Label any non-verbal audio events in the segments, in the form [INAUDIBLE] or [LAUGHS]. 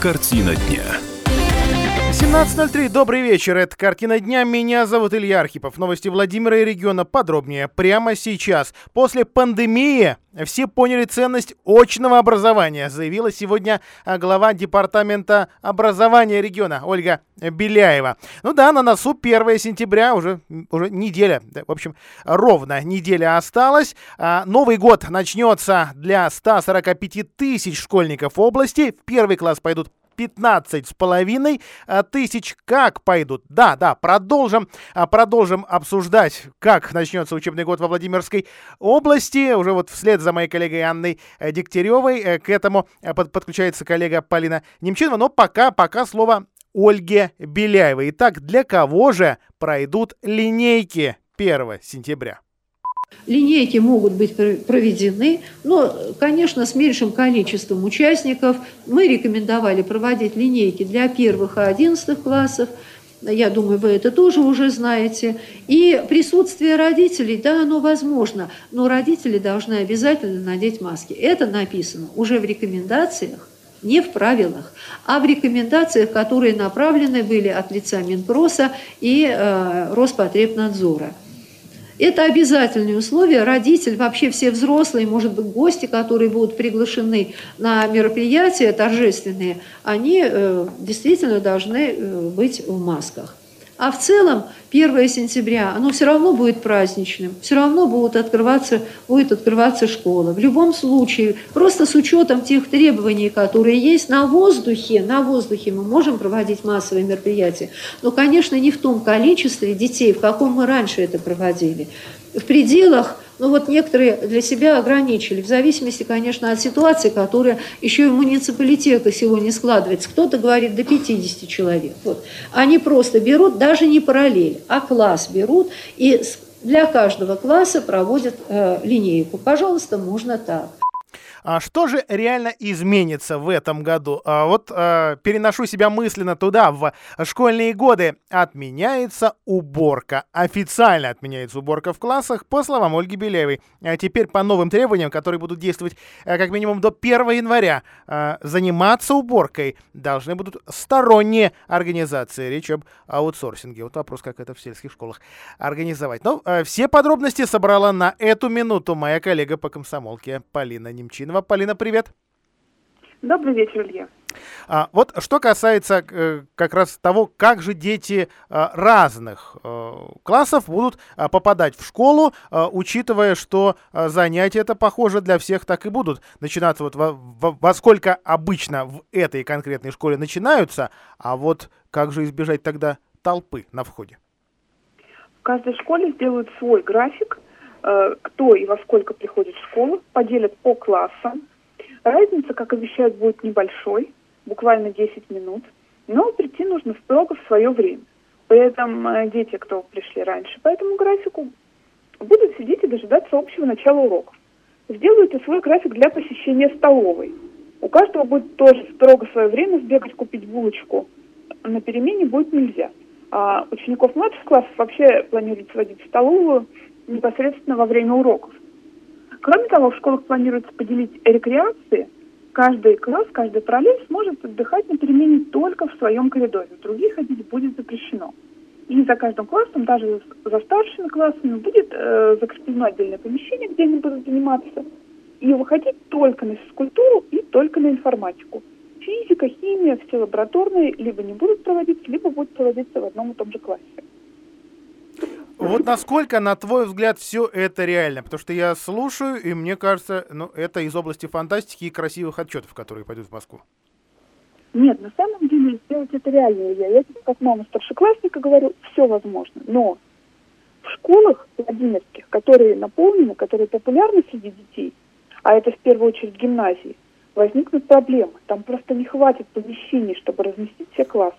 Картина дня. 17.03. Добрый вечер. Это «Картина дня». Меня зовут Илья Архипов. Новости Владимира и региона подробнее прямо сейчас. После пандемии все поняли ценность очного образования, заявила сегодня а, глава Департамента образования региона Ольга Беляева. Ну да, на носу 1 сентября, уже, уже неделя, в общем, ровно неделя осталась. А, Новый год начнется для 145 тысяч школьников области. В первый класс пойдут 15 с половиной а, тысяч. Как пойдут? Да, да, продолжим, а, продолжим обсуждать, как начнется учебный год во Владимирской области. Уже вот вслед за моей коллегой Анной э, Дегтяревой э, к этому э, подключается коллега Полина Немчинова. Но пока, пока слово Ольге Беляевой. Итак, для кого же пройдут линейки 1 сентября? Линейки могут быть проведены, но, конечно, с меньшим количеством участников. Мы рекомендовали проводить линейки для первых и одиннадцатых классов. Я думаю, вы это тоже уже знаете. И присутствие родителей, да, оно возможно, но родители должны обязательно надеть маски. Это написано уже в рекомендациях, не в правилах, а в рекомендациях, которые направлены были от лица Минпроса и э, Роспотребнадзора. Это обязательные условия. Родитель, вообще все взрослые, может быть, гости, которые будут приглашены на мероприятия торжественные, они э, действительно должны э, быть в масках. А в целом 1 сентября, оно все равно будет праздничным, все равно будут открываться, будет открываться школа. В любом случае, просто с учетом тех требований, которые есть на воздухе, на воздухе мы можем проводить массовые мероприятия, но, конечно, не в том количестве детей, в каком мы раньше это проводили. В пределах ну вот некоторые для себя ограничили, в зависимости, конечно, от ситуации, которая еще и в муниципалитетах сегодня складывается. Кто-то говорит до 50 человек. Вот. Они просто берут, даже не параллель, а класс берут и для каждого класса проводят э, линейку. Пожалуйста, можно так. А что же реально изменится в этом году? А вот а, переношу себя мысленно туда, в школьные годы. Отменяется уборка. Официально отменяется уборка в классах, по словам Ольги Белевой. А теперь по новым требованиям, которые будут действовать а, как минимум до 1 января, а, заниматься уборкой должны будут сторонние организации. Речь об аутсорсинге. Вот вопрос, как это в сельских школах организовать. Но а, все подробности собрала на эту минуту моя коллега по комсомолке Полина Немчина. Константинова. Полина, привет. Добрый вечер, Илья. А, вот что касается э, как раз того, как же дети э, разных э, классов будут э, попадать в школу, э, учитывая, что э, занятия это похоже для всех так и будут начинаться вот во, во, во сколько обычно в этой конкретной школе начинаются, а вот как же избежать тогда толпы на входе? В каждой школе сделают свой график, кто и во сколько приходит в школу, поделят по классам. Разница, как обещают, будет небольшой, буквально 10 минут, но прийти нужно строго в свое время. При этом э, дети, кто пришли раньше по этому графику, будут сидеть и дожидаться общего начала уроков. Сделают и свой график для посещения столовой. У каждого будет тоже строго свое время сбегать купить булочку. На перемене будет нельзя. А учеников младших классов вообще планируют сводить в столовую непосредственно во время уроков. Кроме того, в школах планируется поделить рекреации. Каждый класс, каждый параллель сможет отдыхать на перемене только в своем коридоре. В других ходить будет запрещено. И за каждым классом, даже за старшими классами, будет э, закреплено отдельное помещение, где они будут заниматься. И выходить только на физкультуру и только на информатику. Физика, химия, все лабораторные либо не будут проводиться, либо будут проводиться в одном и том же классе. Вот насколько, на твой взгляд, все это реально? Потому что я слушаю, и мне кажется, ну, это из области фантастики и красивых отчетов, которые пойдут в Москву. Нет, на самом деле сделать это реально. Я, я тебе как мама старшеклассника говорю, все возможно. Но в школах владимирских, которые наполнены, которые популярны среди детей, а это в первую очередь гимназии, возникнут проблемы. Там просто не хватит помещений, чтобы разместить все классы.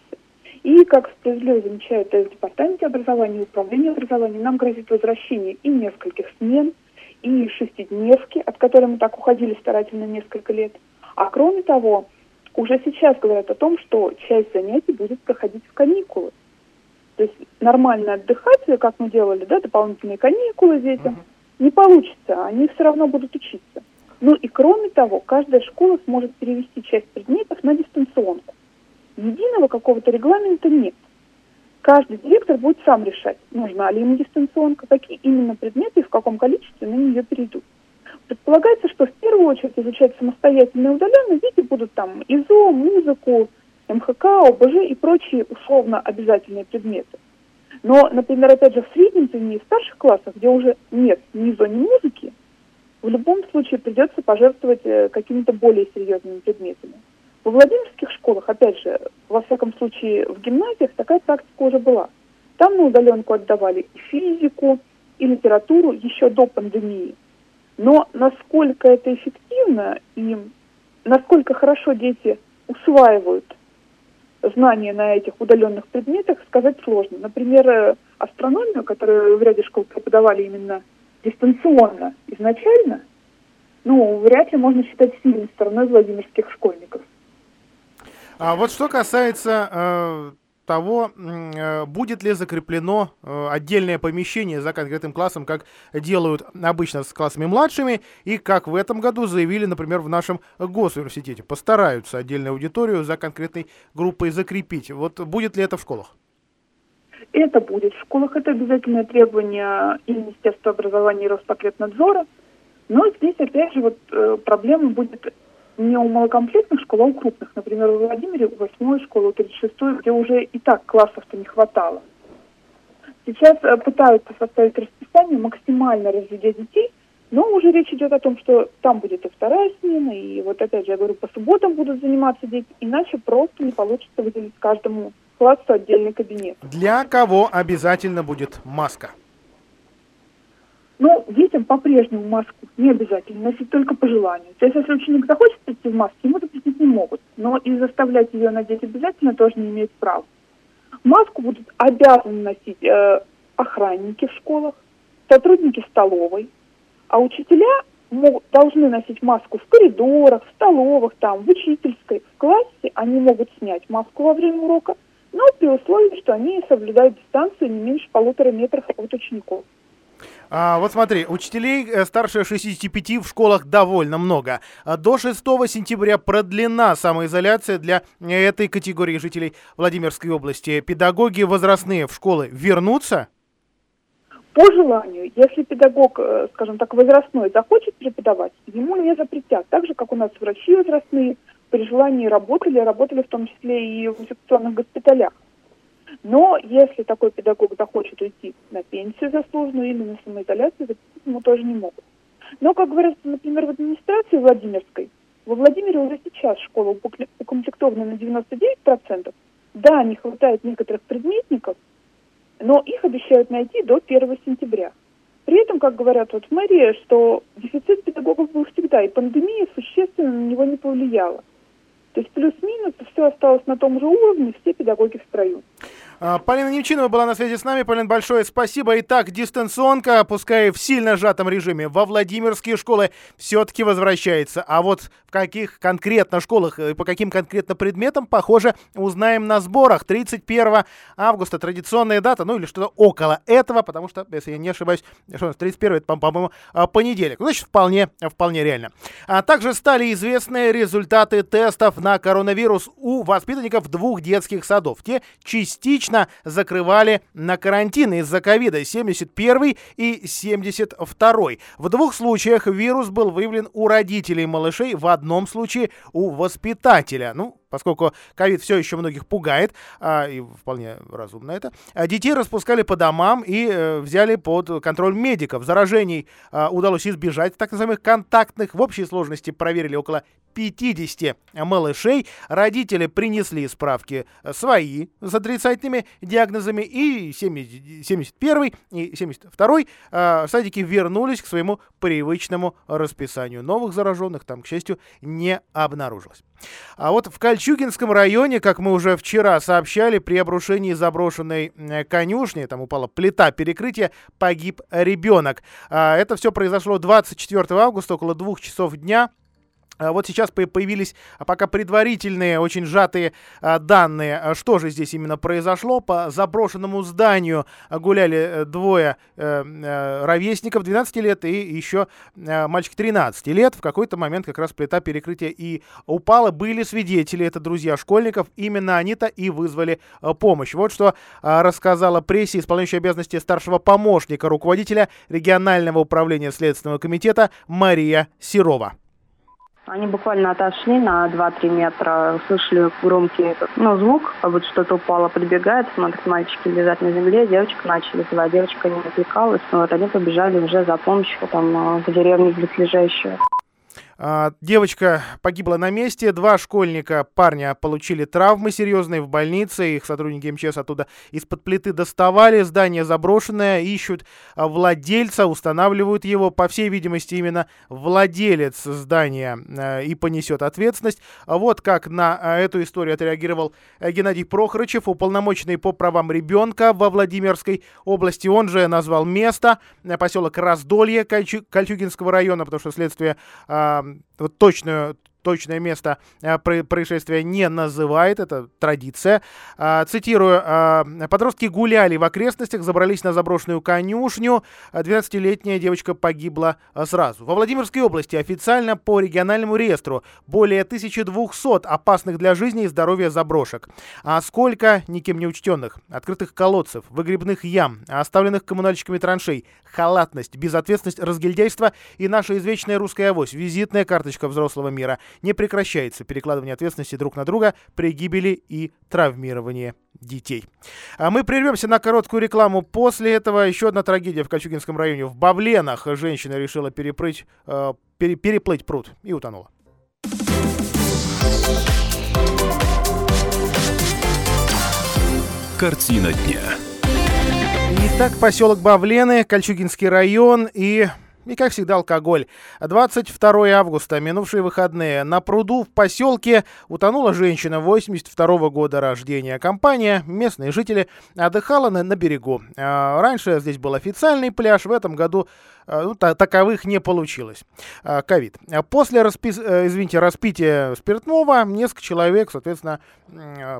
И, как справедливо замечают в Департаменте образования и Управления образования, нам грозит возвращение и нескольких смен, и шестидневки, от которой мы так уходили старательно несколько лет. А кроме того, уже сейчас говорят о том, что часть занятий будет проходить в каникулы. То есть нормально отдыхать, как мы делали, да, дополнительные каникулы детям, uh-huh. не получится, они все равно будут учиться. Ну и кроме того, каждая школа сможет перевести часть предметов на дистанционку. Единого какого-то регламента нет. Каждый директор будет сам решать, нужна ли ему дистанционка, какие именно предметы и в каком количестве на нее перейдут. Предполагается, что в первую очередь изучать самостоятельно и удаленно дети будут там ИЗО, музыку, МХК, ОБЖ и прочие условно обязательные предметы. Но, например, опять же, в среднем звене и в старших классах, где уже нет ни ИЗО, ни музыки, в любом случае придется пожертвовать э, какими-то более серьезными предметами. Во Владимирских школах, опять же, во всяком случае в гимназиях такая практика уже была. Там на удаленку отдавали и физику, и литературу еще до пандемии. Но насколько это эффективно и насколько хорошо дети усваивают знания на этих удаленных предметах, сказать сложно. Например, э, астрономию, которую в ряде школ преподавали именно дистанционно изначально, ну, вряд ли можно считать сильной стороной владимирских школьников. А вот что касается э, того, э, будет ли закреплено э, отдельное помещение за конкретным классом, как делают обычно с классами младшими, и как в этом году заявили, например, в нашем госуниверситете. Постараются отдельную аудиторию за конкретной группой закрепить. Вот будет ли это в школах? Это будет. В школах это обязательное требование и Министерства образования и Роспотребнадзора. Но здесь, опять же, вот э, проблема будет не у малокомплектных школ, а у крупных. Например, в Владимире у восьмой школы, у 36 где уже и так классов-то не хватало. Сейчас э, пытаются составить расписание, максимально разведя детей, но уже речь идет о том, что там будет и вторая смена, и вот опять же, я говорю, по субботам будут заниматься дети, иначе просто не получится выделить каждому классу отдельный кабинет. Для кого обязательно будет маска? Но детям по-прежнему маску не обязательно носить только по желанию. То есть, если ученик захочет идти в маске, ему запретить не могут. Но и заставлять ее надеть обязательно тоже не имеет права. Маску будут обязаны носить э, охранники в школах, сотрудники столовой, а учителя могут, должны носить маску в коридорах, в столовых, там, в учительской. В классе они могут снять маску во время урока, но при условии, что они соблюдают дистанцию не меньше полутора метров от учеников. А, вот смотри, учителей э, старше 65 в школах довольно много. А до 6 сентября продлена самоизоляция для этой категории жителей Владимирской области. Педагоги возрастные в школы вернутся? По желанию, если педагог, э, скажем так, возрастной захочет преподавать, ему не запретят. Так же, как у нас врачи возрастные при желании работали, работали в том числе и в инфекционных госпиталях. Но если такой педагог захочет уйти на пенсию заслуженную или на самоизоляцию, запретить ему тоже не могут. Но, как говорят, например, в администрации Владимирской, во Владимире уже сейчас школа укомплектована на 99%. Да, не хватает некоторых предметников, но их обещают найти до 1 сентября. При этом, как говорят вот в мэрии, что дефицит педагогов был всегда, и пандемия существенно на него не повлияла. То есть плюс-минус все осталось на том же уровне, все педагоги в строю. А, Полина Немчинова была на связи с нами. Полин, большое спасибо. Итак, дистанционка, пускай в сильно сжатом режиме, во Владимирские школы все-таки возвращается. А вот в каких конкретно школах и по каким конкретно предметам, похоже, узнаем на сборах. 31 августа традиционная дата, ну или что-то около этого, потому что, если я не ошибаюсь, что у нас 31 это, по-моему, а, понедельник. Ну, значит, вполне, вполне реально. А также стали известны результаты тестов на коронавирус у воспитанников двух детских садов. Те частично частично закрывали на карантин из-за ковида 71 и 72. В двух случаях вирус был выявлен у родителей малышей, в одном случае у воспитателя. Ну, поскольку ковид все еще многих пугает, а, и вполне разумно это, а детей распускали по домам и э, взяли под контроль медиков. Заражений а, удалось избежать так называемых контактных. В общей сложности проверили около 50 малышей. Родители принесли справки свои с отрицательными диагнозами, и 70, 71 и 72 э, садики вернулись к своему привычному расписанию. Новых зараженных там, к счастью, не обнаружилось. А вот в Кольчугинском районе, как мы уже вчера сообщали, при обрушении заброшенной конюшни, там упала плита перекрытия, погиб ребенок. А, это все произошло 24 августа, около двух часов дня. А вот сейчас появились а, пока предварительные, очень сжатые а, данные. Что же здесь именно произошло? По заброшенному зданию гуляли э, двое э, э, ровесников, 12 лет и еще мальчик 13 лет. В какой-то момент как раз плита перекрытия и упала. Были свидетели, это друзья школьников. Именно они-то и вызвали помощь. Вот что рассказала прессе исполняющая обязанности старшего помощника руководителя регионального управления Следственного комитета Мария Серова. Они буквально отошли на 2-3 метра, услышали громкий ну, звук, как будто что-то упало, подбегает, смотрят, мальчики лежат на земле, девочка начали звать, девочка не отвлекалась, но вот они побежали уже за помощью там в деревню близлежащую. А, девочка погибла на месте, два школьника, парня, получили травмы серьезные в больнице, их сотрудники МЧС оттуда из-под плиты доставали, здание заброшенное, ищут а, владельца, устанавливают его, по всей видимости, именно владелец здания а, и понесет ответственность. Вот как на эту историю отреагировал э, Геннадий Прохорычев, уполномоченный по правам ребенка во Владимирской области. Он же назвал место, э, поселок Раздолье Кольчугинского района, потому что следствие вот точную точное место э, происшествия не называет, это традиция. А, цитирую, а, подростки гуляли в окрестностях, забрались на заброшенную конюшню, 12-летняя девочка погибла а, сразу. Во Владимирской области официально по региональному реестру более 1200 опасных для жизни и здоровья заброшек. А сколько никем не учтенных, открытых колодцев, выгребных ям, оставленных коммунальщиками траншей, халатность, безответственность, разгильдяйство и наша извечная русская авось, визитная карточка взрослого мира – не прекращается перекладывание ответственности друг на друга при гибели и травмировании детей. А мы прервемся на короткую рекламу. После этого еще одна трагедия в Кольчугинском районе. В Бавленах женщина решила переплыть, э, пере, переплыть пруд и утонула. Картина дня. Итак, поселок Бавлены, Кольчугинский район и и, как всегда, алкоголь. 22 августа, минувшие выходные. На пруду в поселке утонула женщина 82 года рождения. Компания, местные жители, отдыхала на, на берегу. А, раньше здесь был официальный пляж, в этом году а, ну, таковых не получилось. А, ковид. После распис... Э, извините, распития спиртного несколько человек, соответственно,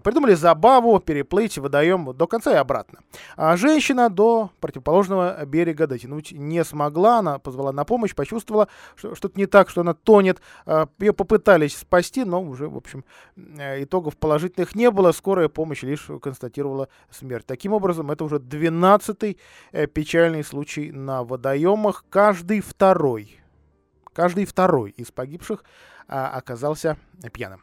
придумали забаву переплыть водоем до конца и обратно. А женщина до противоположного берега дотянуть не смогла. Она позвала на помощь, почувствовала, что что-то не так, что она тонет. Ее попытались спасти, но уже, в общем, э, итогов положительных не было. Скорая помощь лишь констатировала смерть. Таким образом, это уже 12-й э, печальный случай на водоемах. Каждый второй, каждый второй из погибших оказался пьяным.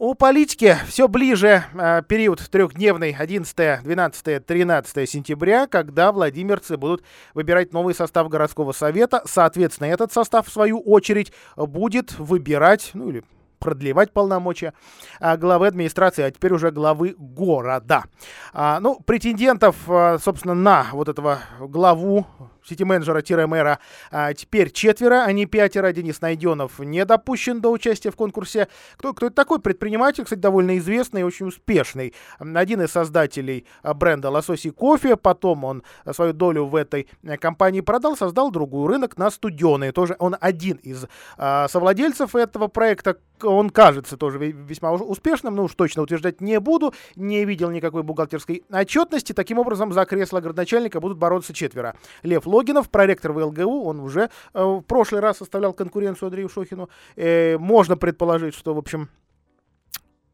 У политики все ближе э, период трехдневный 11, 12, 13 сентября, когда владимирцы будут выбирать новый состав городского совета. Соответственно, этот состав, в свою очередь, будет выбирать, ну или продлевать полномочия а, главы администрации, а теперь уже главы города. А, ну, претендентов, а, собственно, на вот этого главу сити-менеджера-мэра а, теперь четверо, а не пятеро. Денис Найденов не допущен до участия в конкурсе. Кто, кто это такой? Предприниматель, кстати, довольно известный и очень успешный. Один из создателей бренда «Лосось и кофе». Потом он свою долю в этой компании продал, создал другую рынок на студеные. Тоже он один из а, совладельцев этого проекта. Он кажется тоже весьма успешным, но уж точно утверждать не буду. Не видел никакой бухгалтерской отчетности. Таким образом, за кресло городначальника будут бороться четверо. Лев Ло Логинов, проректор ВЛГУ, он уже э, в прошлый раз составлял конкуренцию Андрею Шохину. Э, можно предположить, что, в общем,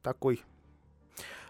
такой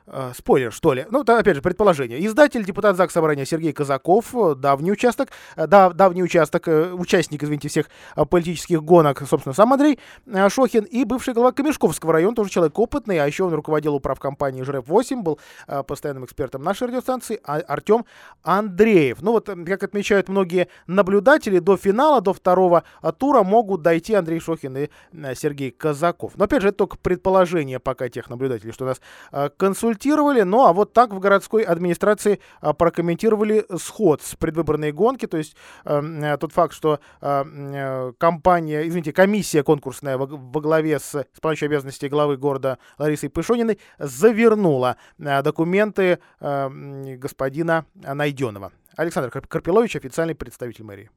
э, спойлер, что ли. Ну, это, опять же, предположение. Издатель, депутат ЗАГС Собрания Сергей Казаков, э, давний участок, э, да, давний участок, э, участник, извините, всех э, политических гонок, собственно, сам Андрей э, Шохин, и бывший глава Камешковского района, тоже человек опытный, а еще он руководил управ компании ЖРЭФ-8, был э, постоянным экспертом нашей радиостанции, а, Артем Андреев. Ну, вот, как отмечают многие наблюдатели, до финала, до второго э, тура могут дойти Андрей Шохин и э, Сергей Казаков. Но, опять же, это только предположение пока тех наблюдателей, что у нас э, консультируют консультировали, ну а вот так в городской администрации а, прокомментировали сход с предвыборной гонки, то есть эм, э, тот факт, что э, э, компания, извините, комиссия конкурсная во, во главе с исполняющей обязанности главы города Ларисой Пышониной завернула э, документы э, господина Найденова. Александр Карпилович, официальный представитель мэрии.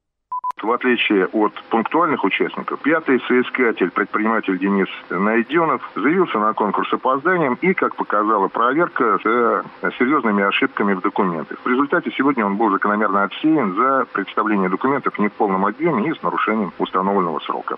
В отличие от пунктуальных участников, пятый соискатель, предприниматель Денис Найденов, заявился на конкурс опозданием и, как показала проверка, с серьезными ошибками в документах. В результате сегодня он был закономерно отсеян за представление документов не в полном объеме и с нарушением установленного срока.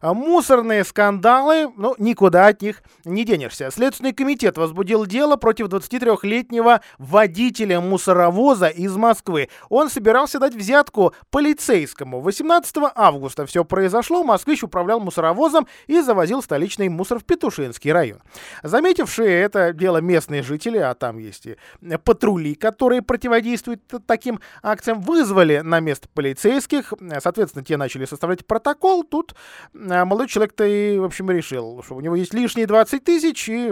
А мусорные скандалы, ну, никуда от них не денешься. Следственный комитет возбудил дело против 23-летнего водителя мусоровоза из Москвы. Он собирался дать взятку полицейскому. 18 августа все произошло. Москвич управлял мусоровозом и завозил столичный мусор в Петушинский район. Заметившие это дело местные жители, а там есть и патрули, которые противодействуют таким акциям, вызвали на место полицейских. Соответственно, те начали составлять протокол. Тут молодой человек-то и, в общем, решил, что у него есть лишние 20 тысяч и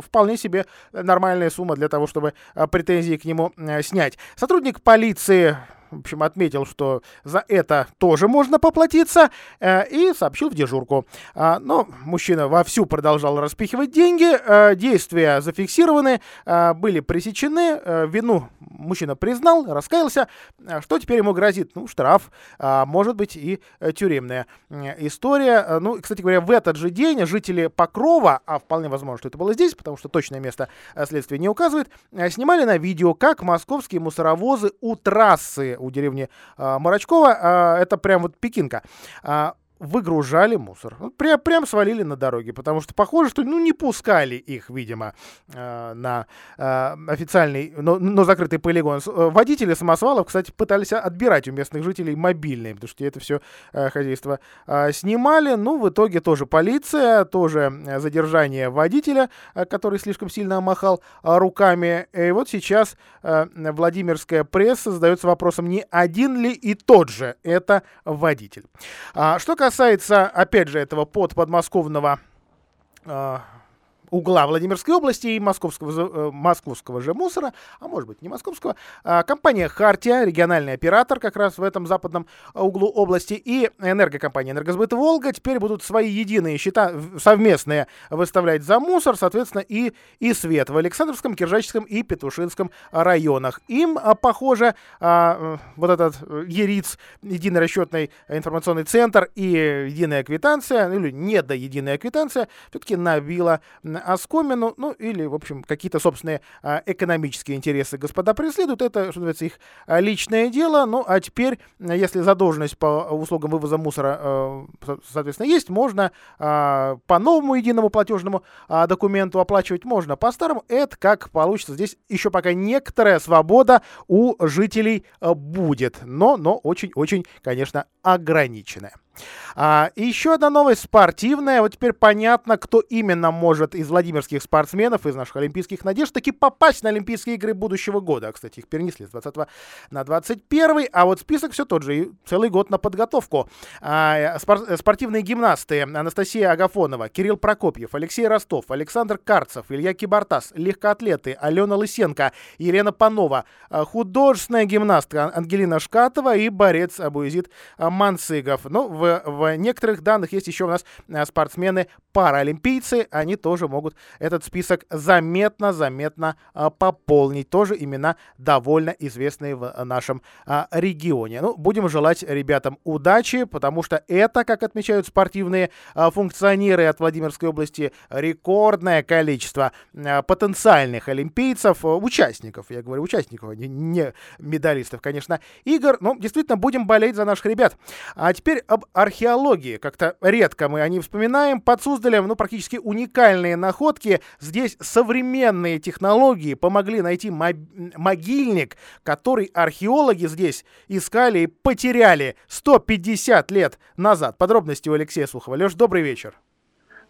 вполне себе нормальная сумма для того, чтобы а, претензии к нему э, снять. Сотрудник полиции в общем, отметил, что за это тоже можно поплатиться, э, и сообщил в дежурку. А, но мужчина вовсю продолжал распихивать деньги, э, действия зафиксированы, э, были пресечены, вину мужчина признал, раскаялся. Что теперь ему грозит? Ну, штраф, а может быть и тюремная история. Ну, кстати говоря, в этот же день жители Покрова, а вполне возможно, что это было здесь, потому что точное место следствия не указывает, снимали на видео, как московские мусоровозы у трассы у деревни а, Марачкова. А, это прям вот Пекинка. Выгружали мусор. Ну, прям, прям свалили на дороге, потому что похоже, что ну, не пускали их, видимо, э, на э, официальный, но, но закрытый полигон. Э, водители самосвалов, кстати, пытались отбирать у местных жителей мобильные, потому что это все э, хозяйство э, снимали. Ну, в итоге тоже полиция, тоже задержание водителя, э, который слишком сильно махал э, руками. И вот сейчас э, Владимирская пресса задается вопросом, не один ли и тот же это водитель. А, что касается касается, опять же, этого подподмосковного э, угла Владимирской области и московского, э, московского же мусора, а может быть не московского, а, компания «Хартия», региональный оператор как раз в этом западном углу области, и энергокомпания «Энергосбыт Волга» теперь будут свои единые счета совместные выставлять за мусор, соответственно, и, и свет в Александровском, Киржачском и Петушинском районах. Им, а, похоже, а, вот этот ЕРИЦ, единый расчетный информационный центр и единая квитанция, или не до единая квитанция, все-таки набила оскомину, ну или, в общем, какие-то собственные а, экономические интересы господа преследуют. Это, что называется, их а, личное дело. Ну, а теперь, если задолженность по услугам вывоза мусора, а, соответственно, есть, можно а, по новому единому платежному документу оплачивать, можно по старому. Это как получится. Здесь еще пока некоторая свобода у жителей а, будет, но, но очень-очень, конечно, ограниченная. А, и еще одна новость спортивная. Вот теперь понятно, кто именно может из владимирских спортсменов, из наших олимпийских надежд, таки попасть на Олимпийские игры будущего года. Кстати, их перенесли с 20 на 21. А вот список все тот же. И целый год на подготовку. А, спор спортивные гимнасты Анастасия Агафонова, Кирилл Прокопьев, Алексей Ростов, Александр Карцев, Илья Кибартас, легкоатлеты Алена Лысенко, Елена Панова, а, художественная гимнастка Ангелина Шкатова и борец Абуизит Мансыгов. Ну, в в, некоторых данных есть еще у нас э, спортсмены-паралимпийцы. Они тоже могут этот список заметно-заметно э, пополнить. Тоже имена довольно известные в нашем э, регионе. Ну, будем желать ребятам удачи, потому что это, как отмечают спортивные функционеры от Владимирской области, рекордное количество потенциальных олимпийцев, участников, я говорю участников, не, не медалистов, конечно, игр. Ну, действительно, будем болеть за наших ребят. А теперь об археологии. Как-то редко мы о ней вспоминаем. Под Суздалем, ну, практически уникальные находки. Здесь современные технологии помогли найти могильник, который археологи здесь искали и потеряли 150 лет назад. Подробности у Алексея Сухова. Леш, добрый вечер.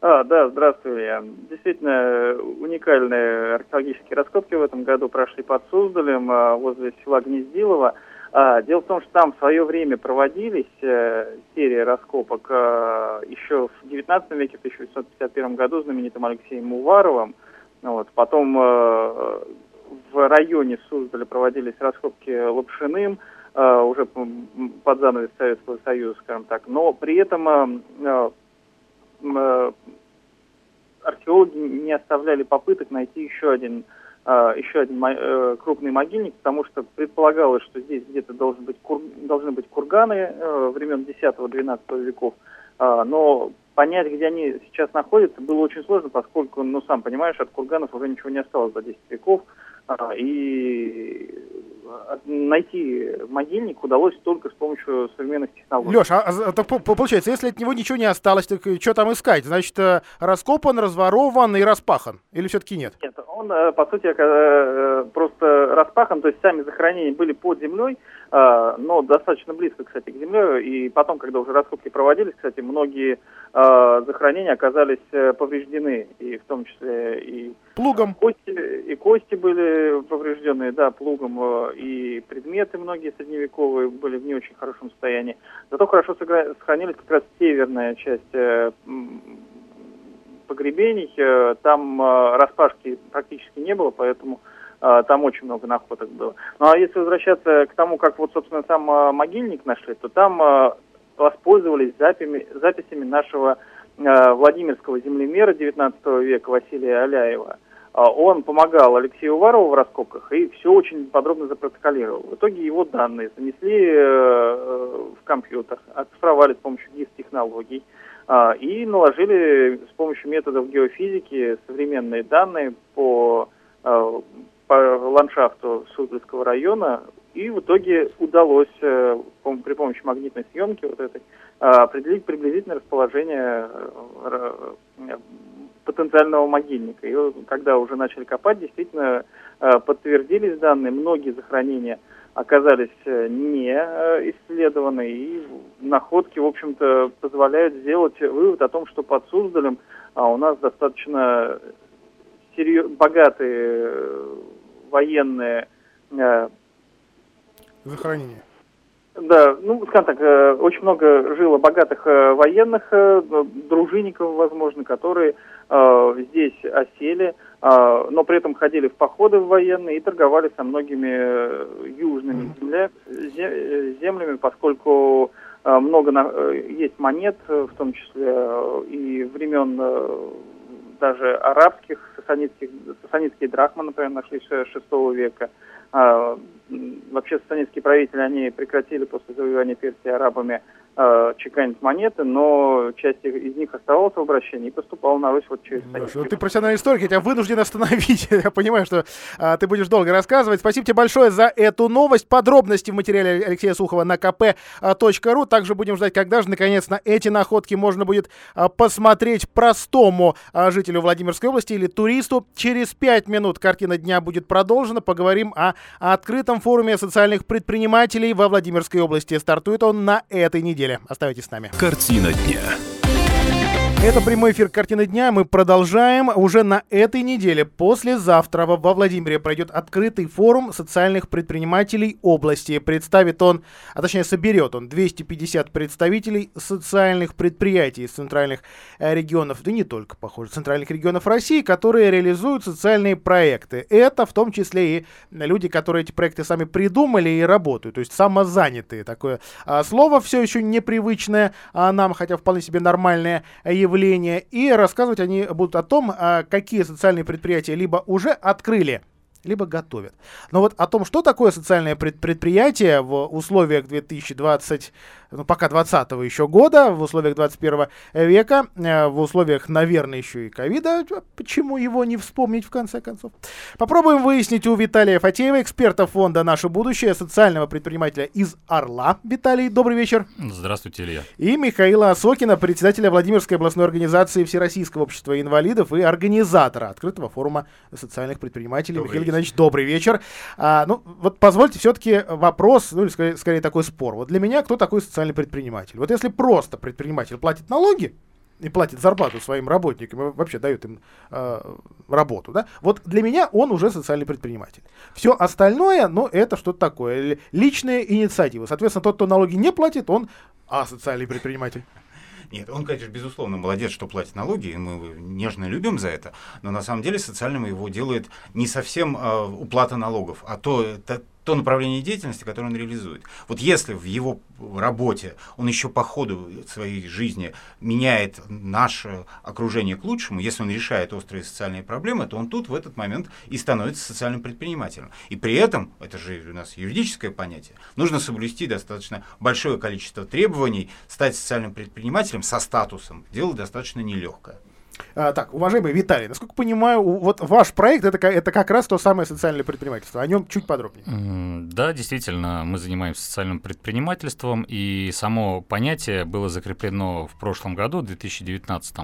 А, да, здравствуй, Илья. Действительно, уникальные археологические раскопки в этом году прошли под Суздалем, а, возле села Гнездилово. А, дело в том, что там в свое время проводились э, серии раскопок э, еще в 19 веке, в 1851 году знаменитым Алексеем Уваровым. Вот. Потом э, в районе Суздаля проводились раскопки Лапшиным, э, уже под занавес Советского Союза, скажем так. Но при этом э, э, археологи не оставляли попыток найти еще один э, еще один э, крупный могильник, потому что предполагалось, что здесь где-то должен быть кур, должны быть курганы э, времен 10-12 веков, э, но понять, где они сейчас находятся, было очень сложно, поскольку, ну, сам понимаешь, от курганов уже ничего не осталось за 10 веков, и найти могильник удалось только с помощью современных технологий. Леш, а, а так, получается, если от него ничего не осталось, так что там искать? Значит, э, раскопан, разворован и распахан? Или все-таки нет? Нет, он, э, по сути, э, просто распахан, то есть сами захоронения были под землей, но достаточно близко, кстати, к земле, и потом, когда уже раскопки проводились, кстати, многие захоронения оказались повреждены, и в том числе и плугом. Кости, и кости были повреждены, да, плугом, и предметы многие средневековые были в не очень хорошем состоянии. Зато хорошо сохранились как раз северная часть э, погребений. Э, там э, распашки практически не было, поэтому там очень много находок было. Ну а если возвращаться к тому, как вот, собственно, сам могильник нашли, то там воспользовались записями, записями нашего Владимирского землемера XIX века Василия Аляева – а, он помогал Алексею Уварову в раскопках и все очень подробно запротоколировал. В итоге его данные занесли э, в компьютер, оцифровали с помощью GIS-технологий а, и наложили с помощью методов геофизики современные данные по, по ландшафту Суздальского района. И в итоге удалось при помощи магнитной съемки вот этой определить приблизительное расположение потенциального могильника. И когда уже начали копать, действительно э, подтвердились данные, многие захоронения оказались э, не э, исследованы, и находки, в общем-то, позволяют сделать вывод о том, что под Суздалем а у нас достаточно серьез... богатые военные захоронения. Да, ну, скажем так, очень много жило богатых военных, дружинников, возможно, которые Э, здесь осели, э, но при этом ходили в походы военные и торговали со многими э, южными земля, землями, поскольку много есть монет, в том числе и времен даже арабских, сасанитские драхмы, например, нашли 6 века. Вообще сасанитские правители, они прекратили после завоевания Персии арабами э, чеканить монеты, но часть из них оставалась в обращении и поступала на Русь вот через Хорошо. Ты профессиональный историк, я тебя вынужден остановить. [LAUGHS] я понимаю, что а, ты будешь долго рассказывать. Спасибо тебе большое за эту новость. Подробности в материале Алексея Сухова на kp.ru. Также будем ждать, когда же наконец на эти находки можно будет а, посмотреть простому а, жителю Владимирской области или туристу. Через пять минут картина дня будет продолжена. Поговорим о, о открытом форуме социальных предпринимателей во Владимирской области. Стартует он на этой неделе неделе. Оставайтесь с нами. Картина дня. Это прямой эфир «Картины дня». Мы продолжаем. Уже на этой неделе, послезавтра, во Владимире пройдет открытый форум социальных предпринимателей области. Представит он, а точнее соберет он 250 представителей социальных предприятий из центральных э, регионов, да не только, похоже, центральных регионов России, которые реализуют социальные проекты. Это в том числе и люди, которые эти проекты сами придумали и работают, то есть самозанятые. Такое а, слово все еще непривычное а нам, хотя вполне себе нормальное явление явления, и рассказывать они будут о том, а, какие социальные предприятия либо уже открыли либо готовят. Но вот о том, что такое социальное предприятие в условиях 2020 ну, пока 20 еще года, в условиях 21 века, э, в условиях, наверное, еще и ковида, почему его не вспомнить в конце концов. Попробуем выяснить у Виталия Фатеева, эксперта фонда «Наше будущее», социального предпринимателя из Орла. Виталий, добрый вечер. Здравствуйте, Илья. И Михаила Осокина, председателя Владимирской областной организации Всероссийского общества инвалидов и организатора открытого форума социальных предпринимателей. Добрый Михаил Геннадьевич, добрый вечер. А, ну, вот позвольте все-таки вопрос, ну или скорее, скорее такой спор. Вот для меня кто такой социальный социальный предприниматель. Вот если просто предприниматель платит налоги, и платит зарплату своим работникам, и вообще дает им э, работу, да, вот для меня он уже социальный предприниматель. Все остальное, ну, это что-то такое, личная инициатива. Соответственно, тот, кто налоги не платит, он а социальный предприниматель. [LAUGHS] Нет, он, конечно, безусловно, молодец, что платит налоги, и мы нежно любим за это, но на самом деле социальным его делает не совсем э, уплата налогов, а то, то направление деятельности, которое он реализует. Вот если в его работе он еще по ходу своей жизни меняет наше окружение к лучшему, если он решает острые социальные проблемы, то он тут в этот момент и становится социальным предпринимателем. И при этом, это же у нас юридическое понятие, нужно соблюсти достаточно большое количество требований, стать социальным предпринимателем со статусом. Дело достаточно нелегкое. А, так, уважаемый Виталий, насколько понимаю, вот ваш проект это, это как раз то самое социальное предпринимательство. О нем чуть подробнее. Да, действительно, мы занимаемся социальным предпринимательством, и само понятие было закреплено в прошлом году, в 2019,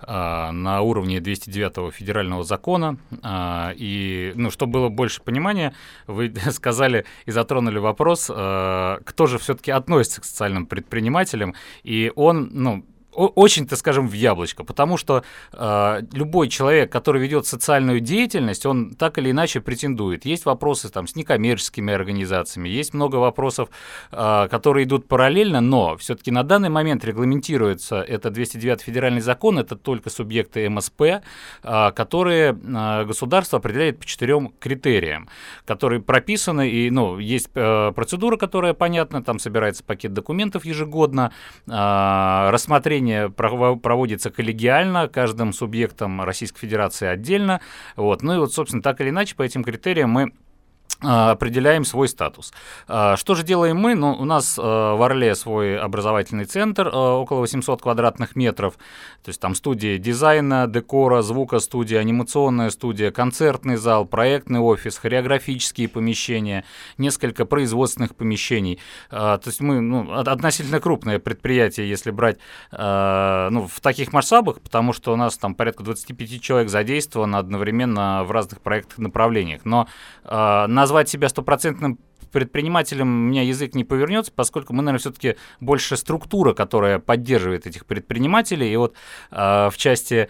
а, на уровне 209 федерального закона. А, и, ну, чтобы было больше понимания, вы [LAUGHS] сказали и затронули вопрос, кто же все-таки относится к социальным предпринимателям, и он, ну, очень, так скажем, в яблочко, потому что э, любой человек, который ведет социальную деятельность, он так или иначе претендует. Есть вопросы там с некоммерческими организациями, есть много вопросов, э, которые идут параллельно, но все-таки на данный момент регламентируется это 209 федеральный закон, это только субъекты МСП, э, которые э, государство определяет по четырем критериям, которые прописаны, и ну, есть э, процедура, которая понятна, там собирается пакет документов ежегодно, э, рассмотрение Решение проводится коллегиально, каждым субъектом Российской Федерации отдельно. Вот. Ну и вот, собственно, так или иначе, по этим критериям мы определяем свой статус. А, что же делаем мы? Ну, у нас а, в Орле свой образовательный центр, около 800 квадратных метров. То есть там студии дизайна, декора, звука студия, анимационная студия, концертный зал, проектный офис, хореографические помещения, несколько производственных помещений. То есть мы ну, относительно крупное предприятие, если брать ну, в таких масштабах, потому что у нас там порядка 25 человек задействовано одновременно в разных проектных направлениях. Но назвать себя стопроцентным предпринимателям у меня язык не повернется, поскольку мы, наверное, все-таки больше структура, которая поддерживает этих предпринимателей. И вот э, в части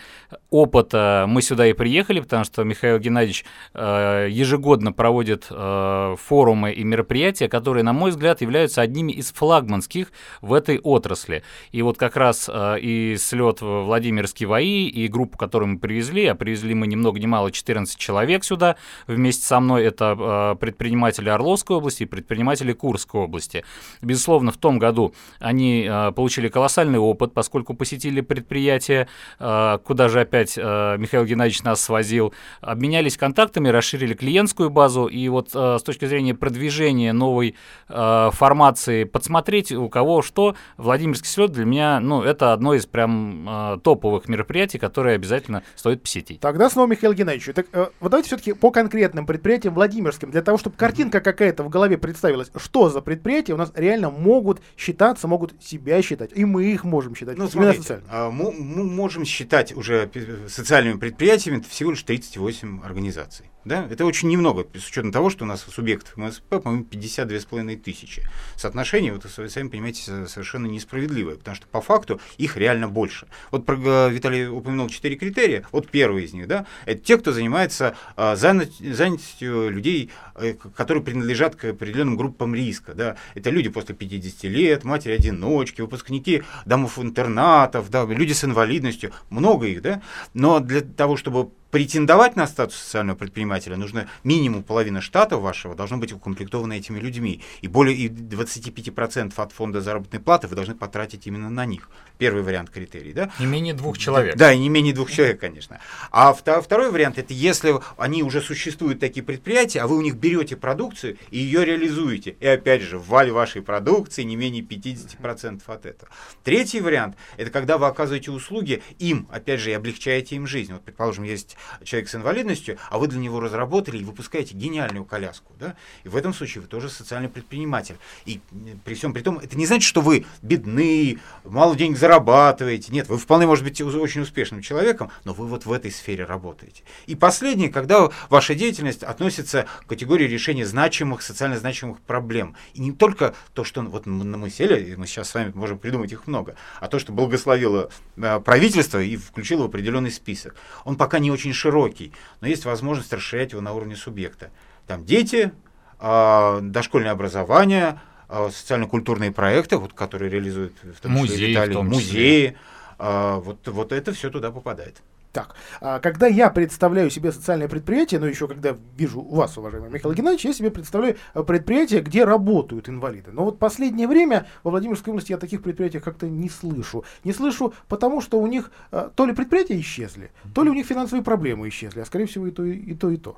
опыта мы сюда и приехали, потому что Михаил Геннадьевич э, ежегодно проводит э, форумы и мероприятия, которые, на мой взгляд, являются одними из флагманских в этой отрасли. И вот как раз э, и слет Владимирский ВАИ, и группу, которую мы привезли, а привезли мы ни много ни мало 14 человек сюда вместе со мной, это э, предприниматели Орловской области, области и предприниматели Курской области. Безусловно, в том году они э, получили колоссальный опыт, поскольку посетили предприятие, э, куда же опять э, Михаил Геннадьевич нас свозил, обменялись контактами, расширили клиентскую базу, и вот с точки зрения продвижения новой формации, подсмотреть у кого что, Владимирский слет для меня, ну, это одно из прям топовых мероприятий, которые обязательно стоит посетить. Тогда снова Михаил Геннадьевич. Так, вот давайте все-таки по конкретным предприятиям Владимирским, для того, чтобы картинка какая-то в голове голове представилось, что за предприятия у нас реально могут считаться, могут себя считать. И мы их можем считать. Ну, смотрите, а, мы, мы можем считать уже социальными предприятиями всего лишь 38 организаций. Да? Это очень немного, с учетом того, что у нас субъектов МСП, по-моему, 52,5 тысячи. Соотношение, вот, вы сами понимаете, совершенно несправедливое, потому что по факту их реально больше. Вот про, э, Виталий упомянул четыре критерия. Вот первый из них, да, это те, кто занимается а, занятостью людей, э, которые принадлежат к определенным группам риска. Да. Это люди после 50 лет, матери-одиночки, выпускники домов-интернатов, да, люди с инвалидностью, много их, да. Но для того, чтобы претендовать на статус социального предпринимателя, нужно минимум половина штата вашего должно быть укомплектовано этими людьми. И более и 25% от фонда заработной платы вы должны потратить именно на них. Первый вариант критерий. Да? Не менее двух человек. Да, и не менее двух человек, конечно. А второй вариант, это если они уже существуют такие предприятия, а вы у них берете продукцию и ее реализуете. И опять же, в вале вашей продукции не менее 50% от этого. Третий вариант, это когда вы оказываете услуги им, опять же, и облегчаете им жизнь. Вот, предположим, есть человек с инвалидностью, а вы для него разработали и выпускаете гениальную коляску. Да? И в этом случае вы тоже социальный предприниматель. И при всем при том, это не значит, что вы бедны, мало денег зарабатываете. Нет, вы вполне можете быть очень успешным человеком, но вы вот в этой сфере работаете. И последнее, когда ваша деятельность относится к категории решения значимых, социально значимых проблем. И не только то, что вот мы сели, и мы сейчас с вами можем придумать их много, а то, что благословило э, правительство и включило в определенный список. Он пока не очень широкий, но есть возможность расширять его на уровне субъекта. Там дети, э, дошкольное образование, э, социально-культурные проекты, вот, которые реализуют в том музеи, числе Виталий, в том числе. музеи, э, вот, вот это все туда попадает. Так, а когда я представляю себе социальное предприятие, ну еще когда вижу вас, уважаемый Михаил Геннадьевич, я себе представляю э, предприятие, где работают инвалиды. Но вот последнее время во Владимирской области я таких предприятий как-то не слышу. Не слышу, потому что у них э, то ли предприятия исчезли, то ли у них финансовые проблемы исчезли, а скорее всего и то, и то, и то.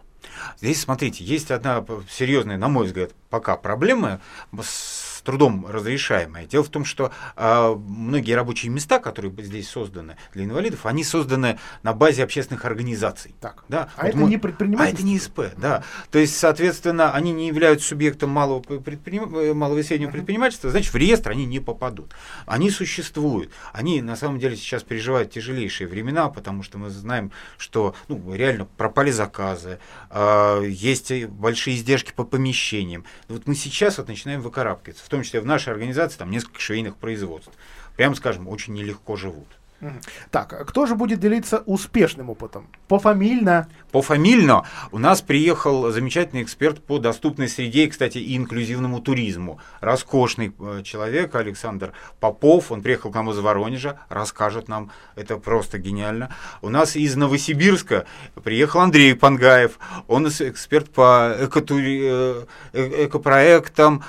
Здесь, смотрите, есть одна серьезная, на мой взгляд, пока проблема с трудом разрешаемое. Дело в том, что э, многие рабочие места, которые здесь созданы для инвалидов, они созданы на базе общественных организаций. Так. Да? А вот это не предпринимательство? А это не СП, да. То есть, соответственно, они не являются субъектом малого, предприним... Э, малого и среднего uh-huh. предпринимательства, значит, в реестр они не попадут. Они существуют. Они, на самом деле, сейчас переживают тяжелейшие времена, потому что мы знаем, что ну, реально пропали заказы, э, есть большие издержки по помещениям. Вот мы сейчас вот начинаем выкарабкиваться. В том числе в нашей организации там несколько швейных производств. Прямо скажем, очень нелегко живут. Так, кто же будет делиться успешным опытом? Пофамильно? Пофамильно у нас приехал замечательный эксперт по доступной среде и, кстати, и инклюзивному туризму. Роскошный э, человек Александр Попов. Он приехал к нам из Воронежа, расскажет нам. Это просто гениально. У нас из Новосибирска приехал Андрей Пангаев. Он эксперт по экотури... Э, э, экопроектам,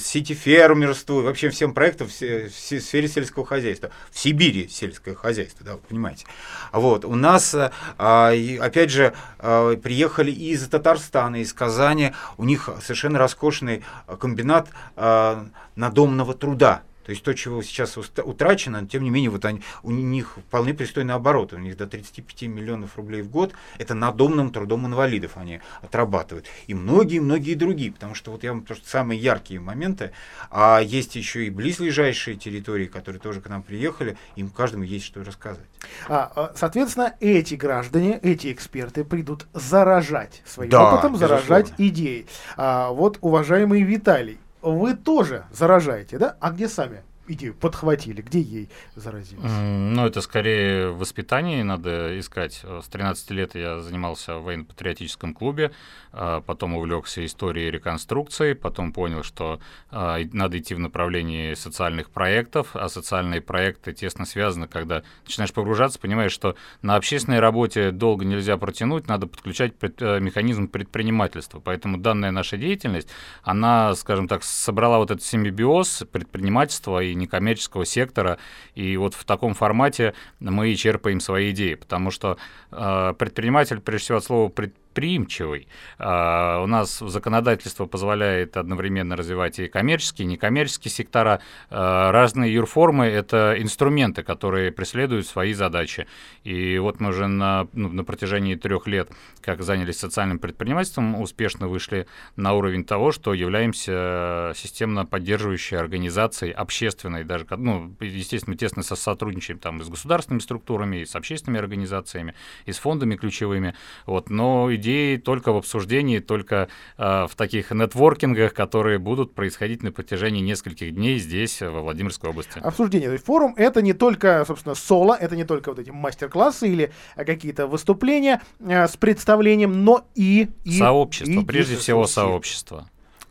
сити-фермерству, вообще всем проектам в сфере сельского хозяйства. В Сибири Сибири сельское хозяйство, да, вы понимаете. Вот, у нас, а, опять же, а, приехали из Татарстана, из Казани, у них совершенно роскошный комбинат а, надомного труда, то есть то, чего сейчас утрачено, тем не менее, вот они, у них вполне пристойный оборот. У них до 35 миллионов рублей в год. Это надомным трудом инвалидов они отрабатывают. И многие-многие другие. Потому что вот я вам просто самые яркие моменты. А есть еще и близлежащие территории, которые тоже к нам приехали. Им каждому есть что рассказать. А, а соответственно, эти граждане, эти эксперты придут заражать своим да, опытом, заражать безусловно. идеей. А, вот, уважаемый Виталий, вы тоже заражаете, да? А где сами? Идею подхватили? Где ей заразились? Mm, ну, это скорее воспитание надо искать. С 13 лет я занимался в военно-патриотическом клубе, а, потом увлекся историей реконструкции, потом понял, что а, надо идти в направлении социальных проектов, а социальные проекты тесно связаны, когда начинаешь погружаться, понимаешь, что на общественной работе долго нельзя протянуть, надо подключать э, механизм предпринимательства. Поэтому данная наша деятельность, она, скажем так, собрала вот этот симбиоз предпринимательства и некоммерческого сектора, и вот в таком формате мы и черпаем свои идеи, потому что э, предприниматель, прежде всего от слова предприниматель, предприимчивый. А, у нас законодательство позволяет одновременно развивать и коммерческие, и некоммерческие сектора. А, разные юрформы — это инструменты, которые преследуют свои задачи. И вот мы уже на, ну, на протяжении трех лет, как занялись социальным предпринимательством, успешно вышли на уровень того, что являемся системно поддерживающей организацией, общественной, даже, ну, естественно, тесно сотрудничаем там и с государственными структурами, и с общественными организациями, и с фондами ключевыми. Вот, но идеи только в обсуждении, только э, в таких нетворкингах, которые будут происходить на протяжении нескольких дней здесь, во Владимирской области. Обсуждение. То есть форум — это не только, собственно, соло, это не только вот эти мастер-классы или какие-то выступления э, с представлением, но и... и сообщество, и, прежде всего сообщество.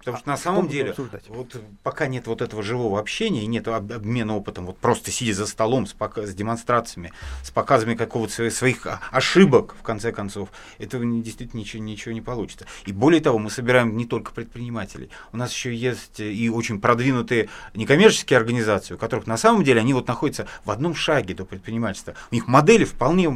Потому что на самом деле, вот пока нет вот этого живого общения и нет обмена опытом, вот просто сидя за столом с, с демонстрациями, с показами какого-то своих ошибок, в конце концов, этого действительно ничего, ничего не получится. И более того, мы собираем не только предпринимателей. У нас еще есть и очень продвинутые некоммерческие организации, у которых на самом деле они вот находятся в одном шаге до предпринимательства. У них модели вполне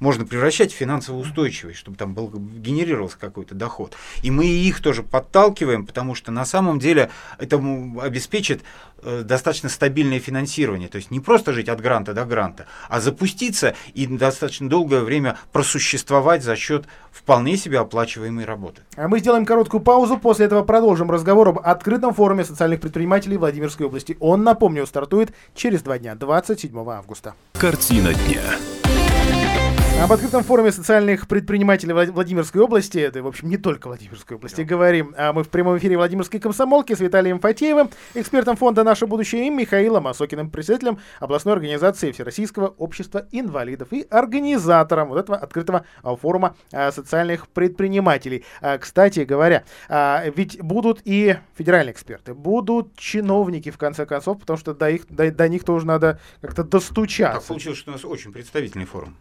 можно превращать в финансово устойчивые, чтобы там был, генерировался какой-то доход. И мы их тоже подталкиваем, потому потому что на самом деле это обеспечит э, достаточно стабильное финансирование. То есть не просто жить от гранта до гранта, а запуститься и достаточно долгое время просуществовать за счет вполне себе оплачиваемой работы. А мы сделаем короткую паузу, после этого продолжим разговор об открытом форуме социальных предпринимателей Владимирской области. Он, напомню, стартует через два дня, 27 августа. Картина дня. Об открытом форуме социальных предпринимателей Владимирской области, это, в общем, не только Владимирской области, говорим. А мы в прямом эфире Владимирской комсомолки с Виталием Фатеевым, экспертом фонда «Наше будущее» и Михаилом Осокиным, председателем областной организации Всероссийского общества инвалидов и организатором вот этого открытого а, форума а, социальных предпринимателей. А, кстати говоря, ведь будут и федеральные эксперты, будут чиновники, в конце концов, потому что до, их, до, до них тоже надо как-то достучаться. Так получилось, что у нас очень представительный форум.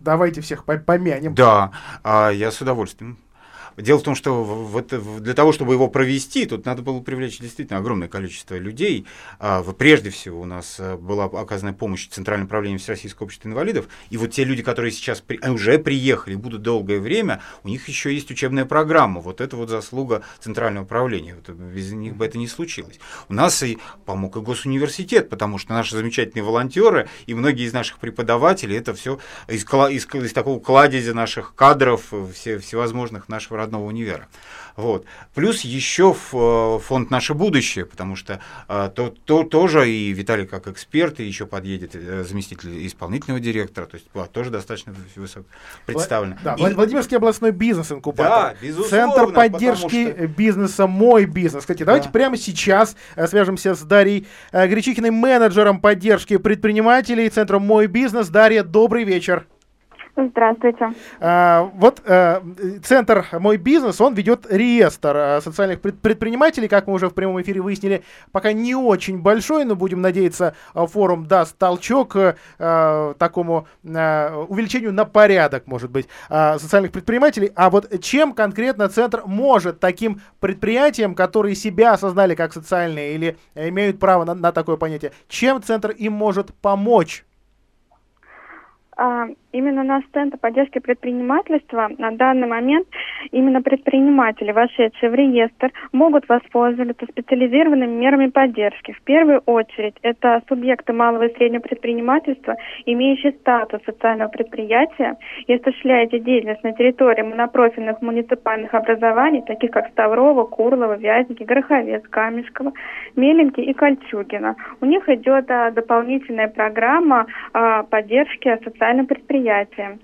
Давайте всех помянем. Да, а я с удовольствием. Дело в том, что вот для того, чтобы его провести, тут надо было привлечь действительно огромное количество людей. А, прежде всего у нас э, была оказана помощь Центральным управлением Всероссийского общества инвалидов. И вот те люди, которые сейчас при, уже приехали, будут долгое время, у них еще есть учебная программа. Вот это вот заслуга Центрального управления. Вот без них бы это не случилось. У нас и помог и госуниверситет, потому что наши замечательные волонтеры и многие из наших преподавателей это все из, из, из такого кладезя наших кадров, э, все, всевозможных нашего родного универа. Вот. Плюс еще э, фонд «Наше будущее», потому что а, то, то, тоже и Виталий как эксперт, и еще подъедет э, заместитель исполнительного директора, то есть тоже достаточно высоко представлена. Да, и... Владимирский областной бизнес-инкубатор. Да, безусловно. Центр поддержки что... бизнеса «Мой бизнес». Кстати, давайте да. прямо сейчас свяжемся с Дарьей Гречихиной, менеджером поддержки предпринимателей Центра «Мой бизнес». Дарья, добрый вечер. Здравствуйте. А, вот а, центр «Мой бизнес», он ведет реестр а, социальных пред предпринимателей, как мы уже в прямом эфире выяснили, пока не очень большой, но будем надеяться, а, форум даст толчок а, такому а, увеличению на порядок, может быть, а, социальных предпринимателей. А вот чем конкретно центр может таким предприятиям, которые себя осознали как социальные или имеют право на, на такое понятие, чем центр им может помочь? Именно на Центр поддержки предпринимательства на данный момент именно предприниматели, вошедшие в реестр, могут воспользоваться специализированными мерами поддержки. В первую очередь это субъекты малого и среднего предпринимательства, имеющие статус социального предприятия и осуществляющие деятельность на территории монопрофильных муниципальных образований, таких как Ставрово, Курлово, Вязники, Гороховец, Камешково, Меленки и Кольчугина. У них идет а, дополнительная программа а, поддержки социального предприятия предприятия.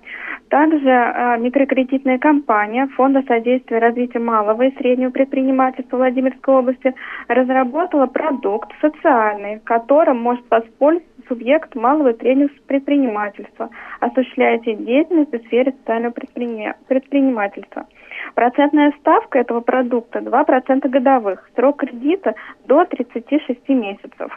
Также э, микрокредитная компания Фонда содействия развития малого и среднего предпринимательства Владимирской области разработала продукт социальный, которым может воспользоваться субъект малого и среднего предпринимательства, осуществляющий деятельность в сфере социального предпринимательства. Процентная ставка этого продукта 2% годовых, срок кредита до 36 месяцев.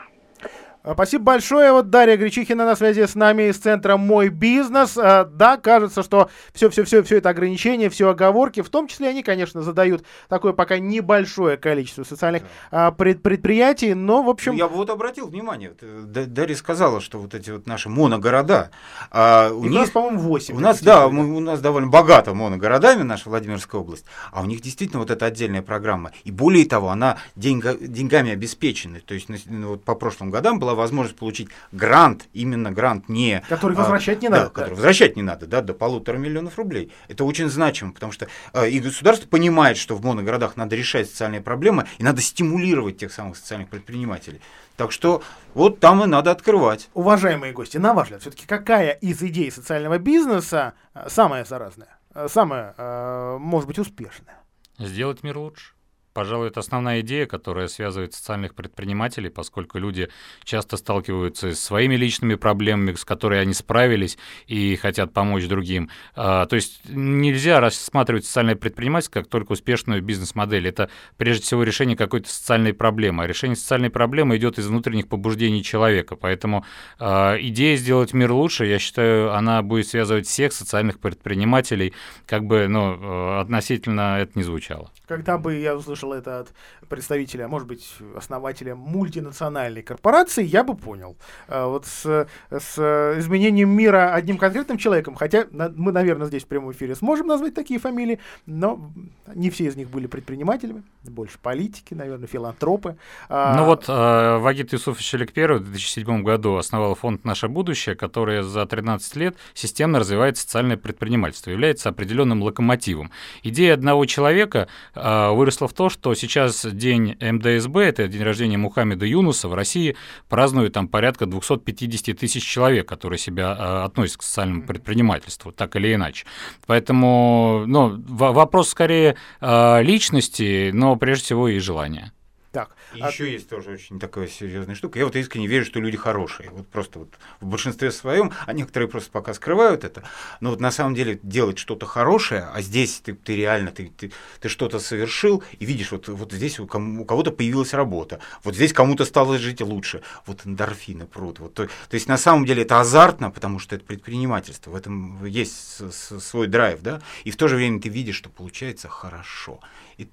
А, спасибо большое. Вот Дарья Гречихина на связи с нами из центра «Мой бизнес». А, да, кажется, что все-все-все все это ограничения, все оговорки, в том числе они, конечно, задают такое пока небольшое количество социальных а, пред, предприятий, но, в общем... Я бы вот обратил внимание, э, Дарья сказала, что вот эти вот наши моногорода... А, у, у них, нас, по-моему, 8. У нас, да, мы, у нас довольно богато моногородами наша Владимирская область, а у них действительно вот эта отдельная программа. И более того, она деньга, деньгами обеспечена. То есть ну, вот по прошлым годам была возможность получить грант, именно грант не... Который а, возвращать не надо. Да, который возвращать не надо, да, до полутора миллионов рублей. Это очень значимо, потому что э, и государство понимает, что в моногородах надо решать социальные проблемы, и надо стимулировать тех самых социальных предпринимателей. Так что вот там и надо открывать. Уважаемые гости, на ваш взгляд, все-таки какая из идей социального бизнеса э, самая заразная, э, самая, может быть, успешная? Сделать мир лучше. Пожалуй, это основная идея, которая связывает социальных предпринимателей, поскольку люди часто сталкиваются с своими личными проблемами, с которыми они справились и хотят помочь другим. А, то есть нельзя рассматривать социальное предпринимательство как только успешную бизнес-модель. Это прежде всего решение какой-то социальной проблемы. А решение социальной проблемы идет из внутренних побуждений человека. Поэтому а, идея сделать мир лучше, я считаю, она будет связывать всех социальных предпринимателей, как бы ну, э, относительно это не звучало. Когда бы я услышал услышал это от представителя, может быть, основателя мультинациональной корпорации, я бы понял. А вот с, с изменением мира одним конкретным человеком, хотя мы, наверное, здесь в прямом эфире сможем назвать такие фамилии, но не все из них были предпринимателями, больше политики, наверное, филантропы. А ну вот э, Вагит Юсуфович Эликпер в 2007 году основал фонд «Наше будущее», который за 13 лет системно развивает социальное предпринимательство, является определенным локомотивом. Идея одного человека выросла в то, что сейчас день МДСБ, это день рождения Мухаммеда Юнуса, в России празднуют там порядка 250 тысяч человек, которые себя э, относят к социальному предпринимательству, так или иначе. Поэтому ну, вопрос скорее э, личности, но прежде всего и желания. Так. И а... еще есть тоже очень такая серьезная штука. Я вот искренне верю, что люди хорошие. Вот просто вот в большинстве своем, а некоторые просто пока скрывают это. Но вот на самом деле делать что-то хорошее, а здесь ты, ты реально ты, ты, ты что-то совершил и видишь, вот, вот здесь у, кому, у кого-то появилась работа, вот здесь кому-то стало жить лучше. Вот эндорфины прут. Вот, то, то есть на самом деле это азартно, потому что это предпринимательство. В этом есть с, с, свой драйв, да. И в то же время ты видишь, что получается хорошо. И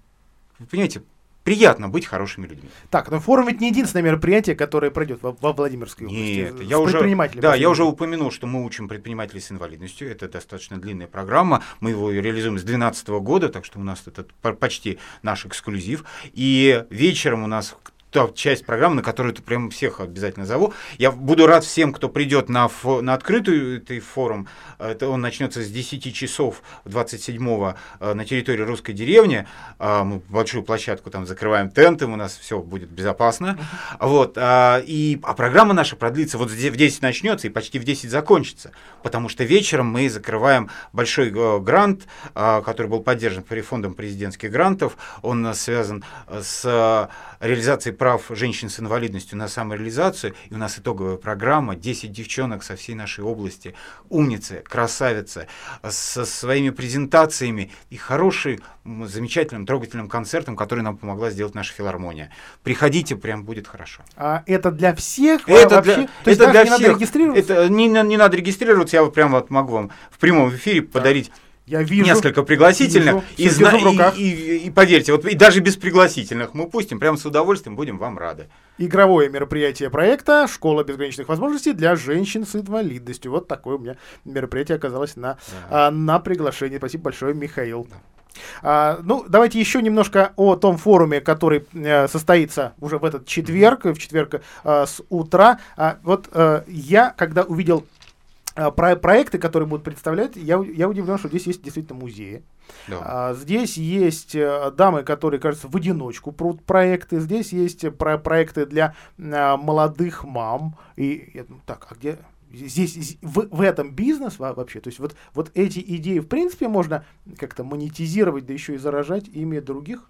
вы понимаете, приятно быть хорошими людьми. Так, но форум ведь не единственное мероприятие, которое пройдет во, во Владимирской области. Нет, я уже, да, я уже упомянул, что мы учим предпринимателей с инвалидностью. Это достаточно длинная программа. Мы его реализуем с 2012 года, так что у нас это почти наш эксклюзив. И вечером у нас та часть программы, на которую ты прям всех обязательно зову. Я буду рад всем, кто придет на, фо, на открытую этой форум. Это он начнется с 10 часов 27-го э, на территории русской деревни. А, мы большую площадку там закрываем тентом, у нас все будет безопасно. Вот. А, и, а программа наша продлится, вот в 10 начнется и почти в 10 закончится. Потому что вечером мы закрываем большой э, грант, а, который был поддержан фондом президентских грантов. Он связан с реализацией прав женщин с инвалидностью на самореализацию. И у нас итоговая программа, 10 девчонок со всей нашей области, умницы, красавицы, со своими презентациями и хорошим, замечательным, трогательным концертом, который нам помогла сделать наша филармония. Приходите, прям будет хорошо. А это для всех? Это вообще? для, То это для не всех. Надо регистрироваться? Это не, не надо регистрироваться, я вот прям вот могу вам в прямом эфире да. подарить я вижу. Несколько пригласительных. Вижу, и, в руках. И, и, и поверьте, вот и даже без пригласительных мы пустим, прямо с удовольствием будем вам рады. Игровое мероприятие проекта «Школа безграничных возможностей для женщин с инвалидностью». Вот такое у меня мероприятие оказалось на, да. а, на приглашении. Спасибо большое, Михаил. Да. А, ну, давайте еще немножко о том форуме, который а, состоится уже в этот четверг, в четверг а, с утра. А, вот а, я, когда увидел про проекты, которые будут представлять, я, я удивлен, что здесь есть действительно музеи. Да. А, здесь есть а, дамы, которые, кажется, в одиночку прут проекты. Здесь есть про проекты для а, молодых мам. И я, ну, так, а где здесь в, в этом бизнес вообще? То есть вот, вот эти идеи, в принципе, можно как-то монетизировать, да еще и заражать ими других?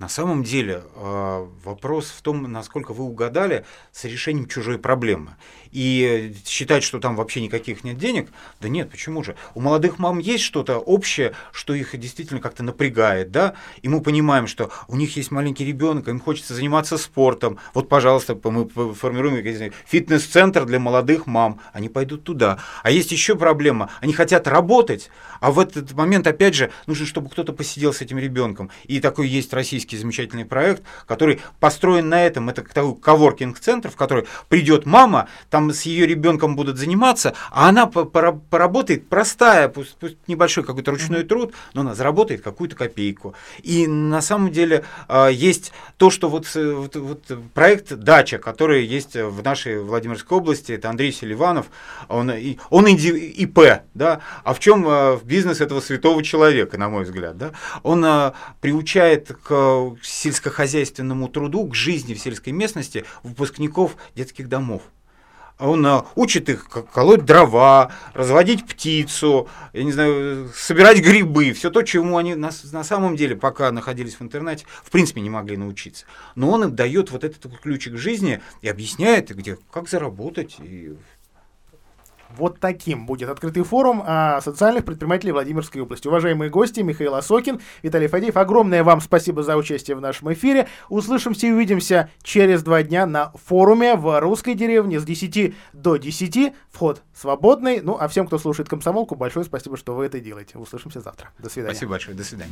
На самом деле э, вопрос в том, насколько вы угадали с решением чужой проблемы. И считать, что там вообще никаких нет денег, да нет, почему же? У молодых мам есть что-то общее, что их действительно как-то напрягает, да? И мы понимаем, что у них есть маленький ребенок, им хочется заниматься спортом. Вот, пожалуйста, мы формируем фитнес-центр для молодых мам, они пойдут туда. А есть еще проблема, они хотят работать, а в этот момент, опять же, нужно, чтобы кто-то посидел с этим ребенком. И такой есть российский замечательный проект, который построен на этом. Это такой коворкинг-центр, в который придет мама, там там с ее ребенком будут заниматься, а она поработает простая, пусть, пусть небольшой какой-то ручной труд, но она заработает какую-то копейку. И на самом деле а, есть то, что вот, вот, вот проект «Дача», который есть в нашей Владимирской области, это Андрей Селиванов, он, он ИП, да, а в чем а, в бизнес этого святого человека, на мой взгляд, да, он а, приучает к сельскохозяйственному труду, к жизни в сельской местности выпускников детских домов. Он а, учит их колоть дрова, разводить птицу, я не знаю, собирать грибы, все то, чему они на, на самом деле, пока находились в интернете, в принципе не могли научиться. Но он им дает вот этот ключик жизни и объясняет, где, как заработать и вот таким будет открытый форум а, социальных предпринимателей Владимирской области. Уважаемые гости, Михаил Осокин, Виталий Фадеев, огромное вам спасибо за участие в нашем эфире. Услышимся и увидимся через два дня на форуме в русской деревне с 10 до 10. Вход свободный. Ну, а всем, кто слушает комсомолку, большое спасибо, что вы это делаете. Услышимся завтра. До свидания. Спасибо большое. До свидания.